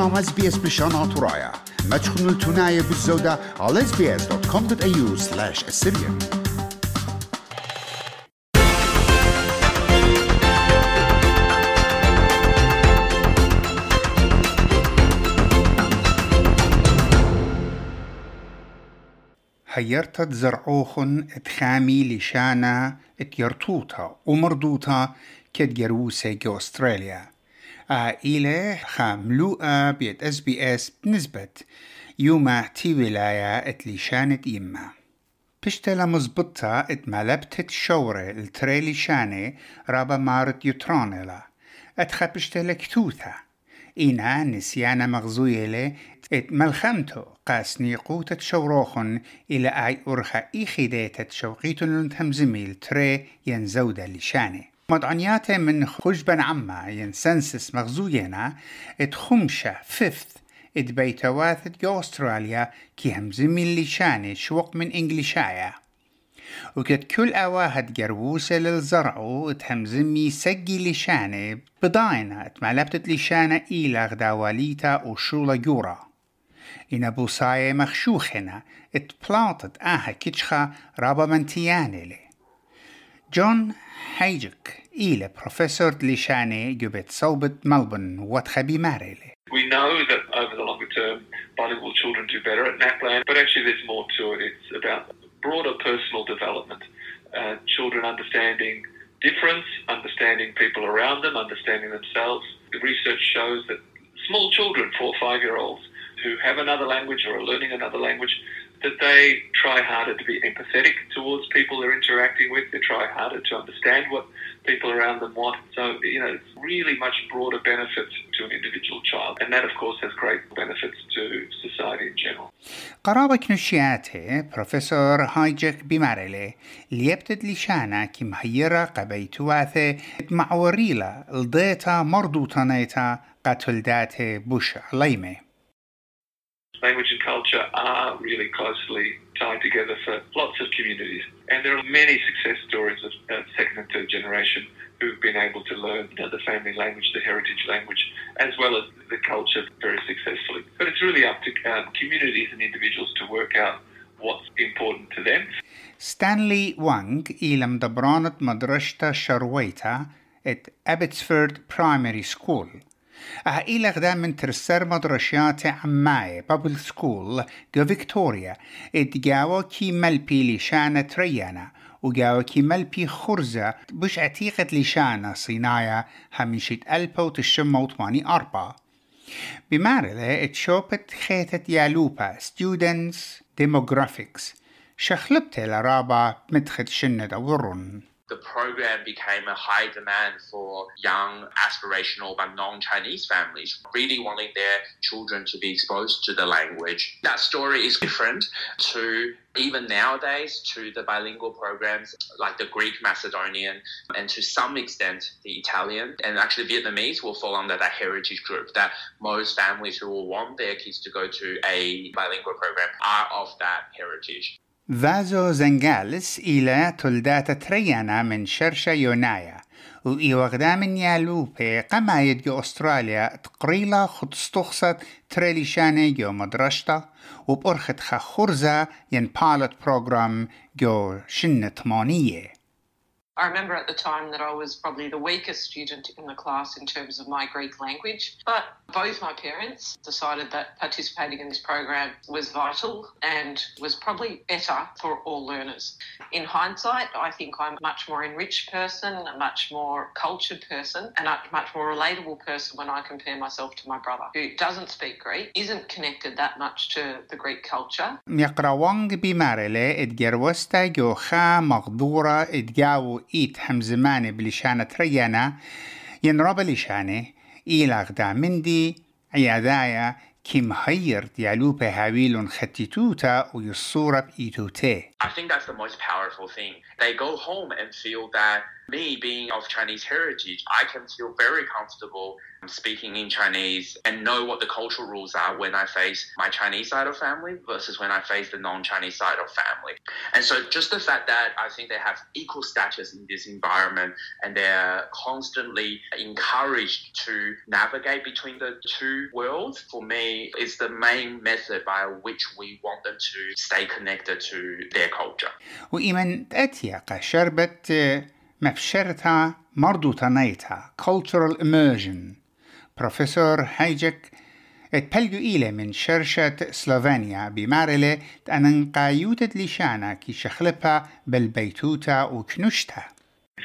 برنامج اس بي اس بشان ترايا ما تخنوا التناية بالزودة على sbs.com.au slash assyrian هيرتت زرعوخن اتخامي لشانا اتيرتوتا ومردوتا كدجروسة جو استراليا عائلة خاملوءة بيت إس بي إس بنسبة يوما تي ولاية اتليشانة إما بشتلا مزبطة اتملبت شورة التريلي شانة رابا مارت يترانلا اتخا بشتلا كتوثة إنا نسيانا مغزويلة ات ملخمتو قاسني قوتة شوروخن إلى أي أرخا إيخيديتة شوقيتن تمزميل تري ينزودة لشانه مدعنياته من خجبن عما ينسنسس مغزوينا ات خمشة فيفث ات بيتواثت جو أستراليا كي همزمي لشانه شوق من إنجليشايا. وكت كل أواهد جروسة للزرعو تهمزمي سجي لشانه بضاينة اتملبتت لشانة إلى غداواليتا وشولا جورا إن بوساية مخشوخنا اتبلاطت آها كتشخا رابا منتياني جون هيجك إلى بروفيسور لشاني جبت صوبة ملبن واتخبي ماريلي We know that over the longer term, bilingual children do better at NAPLAN, but actually there's more to it. It's about broader personal development. Uh, children understanding difference, understanding people around them, understanding themselves. The research shows that small children, four or five year olds, who have another language or are learning another language, that they try harder to be empathetic towards people they're interacting with. They try harder to understand what people around them want. So, you know, it's really much broader benefits to an individual child. And that, of course, has great benefits to society in general. قرابة كنشياته بروفيسور هايجك بمارلي ليبتد لشانا كم هيرا قبيتواثه معوريلا الضيتا مردوطانيتا قتل داته بوش عليمه Language and culture are really closely tied together for lots of communities. And there are many success stories of uh, second and third generation who've been able to learn you know, the family language, the heritage language, as well as the culture very successfully. But it's really up to um, communities and individuals to work out what's important to them. ستانلي وانغ إلى مدبرانة مدرسة شرويتا ات أبتسفورد برايمري سكول A i lagda mynter ser madrasiate ammae public school go Victoria id gawa ki melpi lishana treyana وقاوة كمال بي خرزة بش عتيقة لشانة صناية همشت ألبا وتشم وطماني أربعة بمارلة اتشوبت خيتة يالوبا students demographics شخلبت لرابا مدخد شند أورن the program became a high demand for young, aspirational, but non Chinese families, really wanting their children to be exposed to the language. That story is different to even nowadays to the bilingual programs like the Greek, Macedonian, and to some extent the Italian. And actually, Vietnamese will fall under that heritage group that most families who will want their kids to go to a bilingual program are of that heritage. فازو زنجالس إلى تلدات تريانا من شرشة يونايا وإيوغدا من يالوبي قما يدجو أستراليا تقريلا خد استخصت تريليشاني جو مدرشتا وبأرخت خخرزة ين بالوت بروغرام جو شنة ثمانية I remember at the time that I was probably the weakest student in the class in terms of my Greek language, but both my parents decided that participating in this program was vital and was probably better for all learners. In hindsight, I think I'm a much more enriched person, a much more cultured person, and a much more relatable person when I compare myself to my brother, who doesn't speak Greek, isn't connected that much to the Greek culture, ميقراوانج بمارلة اتجروستا جو خا مغدورة اتجاو إيت حمزماني بلشانة ريانا ينرب لشانه إلى غدا مندي عيادايا كم هير ديالوبة هاويلون ختيتوتا ويصورة بإيتوتي I think that's the most powerful thing. They go home and feel that me being of Chinese heritage, I can feel very comfortable speaking in Chinese and know what the cultural rules are when I face my Chinese side of family versus when I face the non-Chinese side of family. And so just the fact that I think they have equal status in this environment and they're constantly encouraged to navigate between the two worlds, for me, is the main method by which we want them to stay connected to their culture. وإيمن أتيق شربت مبشرتها مرضوطة نيتها cultural immersion بروفيسور هايجك اتبلجو إلى من شرشة سلوفينيا بمارلة أننقا يوتد لشانا كي شخلبها بالبيتوتا وكنشتا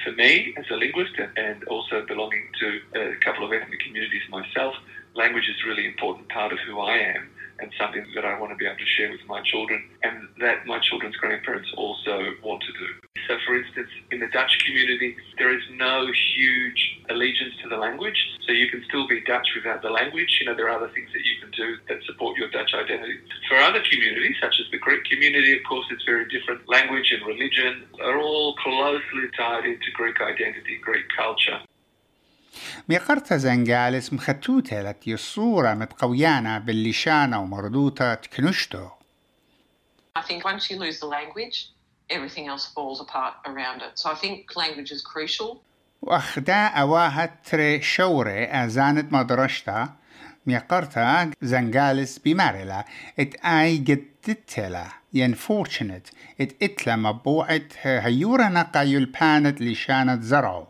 For me, as a linguist and also belonging to a couple of ethnic communities myself, language is a really important part of who I am and something that I want to be able to share with my children and that my children's grandparents also want to do. So, for instance, in the Dutch community, there is no huge allegiance to the language, so you can still be Dutch without the language. You know, there are other things that you can do that support your Dutch identity. For other communities, such as the Greek community, of course, it's very different. Language and religion are all closely tied into Greek identity, Greek culture. ميقرتا زنجالس مختوتة لتي الصورة متقويانا باللشانة ومردوطة تكنشتو I think once you lose the language, everything else falls apart around it. So I think language is crucial. وأخدا أواها تري شورة أزانت مدرشتا ميقرتا زنجالس بمارلا إت آي جدتلا ين فورتشنت إت إتلا مبوعت هيورا نقا يلبانت لشانت زرعو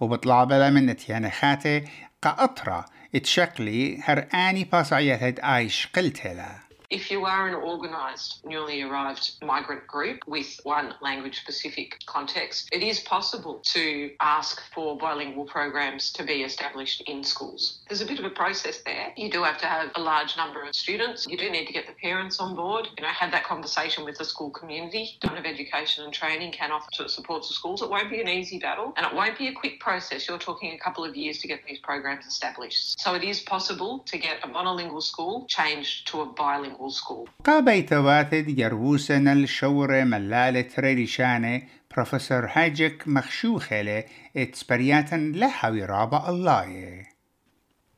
وبطلع من اتيانخاتي قاطرة اتشكلي هر آني باسعيتت آي شقلتلا. If you are an organised, newly arrived migrant group with one language specific context, it is possible to ask for bilingual programs to be established in schools. There's a bit of a process there. You do have to have a large number of students. You do need to get the parents on board, you know, have that conversation with the school community. Department of Education and Training can offer to support to schools. It won't be an easy battle and it won't be a quick process. You're talking a couple of years to get these programs established. So it is possible to get a monolingual school changed to a bilingual school. قابيت واتد يروسن الشورة ملالة ريليشانة بروفيسور هاجك مخشوخلة اتسبرياتا لحوي رابع الله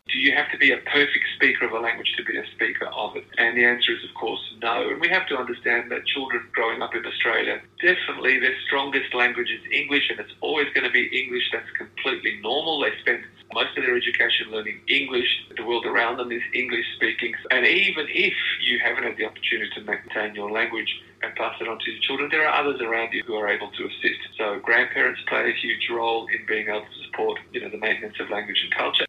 Do you have to be a perfect speaker of a language to be a speaker of it? And the answer is, of course, no. And we have to understand that children growing up in Australia, definitely their strongest language is English, and it's always going to be English. That's completely normal. They spend most of their education learning English. The world around them is English speaking. And even if you haven't had the opportunity to maintain your language and pass it on to your children, there are others around you who are able to assist. So grandparents play a huge role in being able to support, you know, the maintenance of language and culture.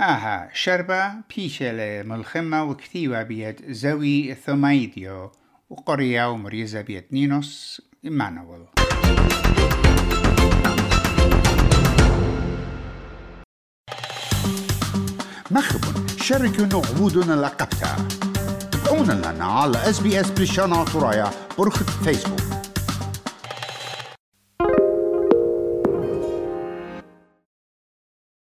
آها شربة بيشة ملخمة وكتيوة بيد زوي ثمايديو وقرية ومريزة بيد نينوس إيمانويل مخب شارك عبودنا لقبتها تابعونا لنا على SBS بريشان عطرايا برخة فيسبوك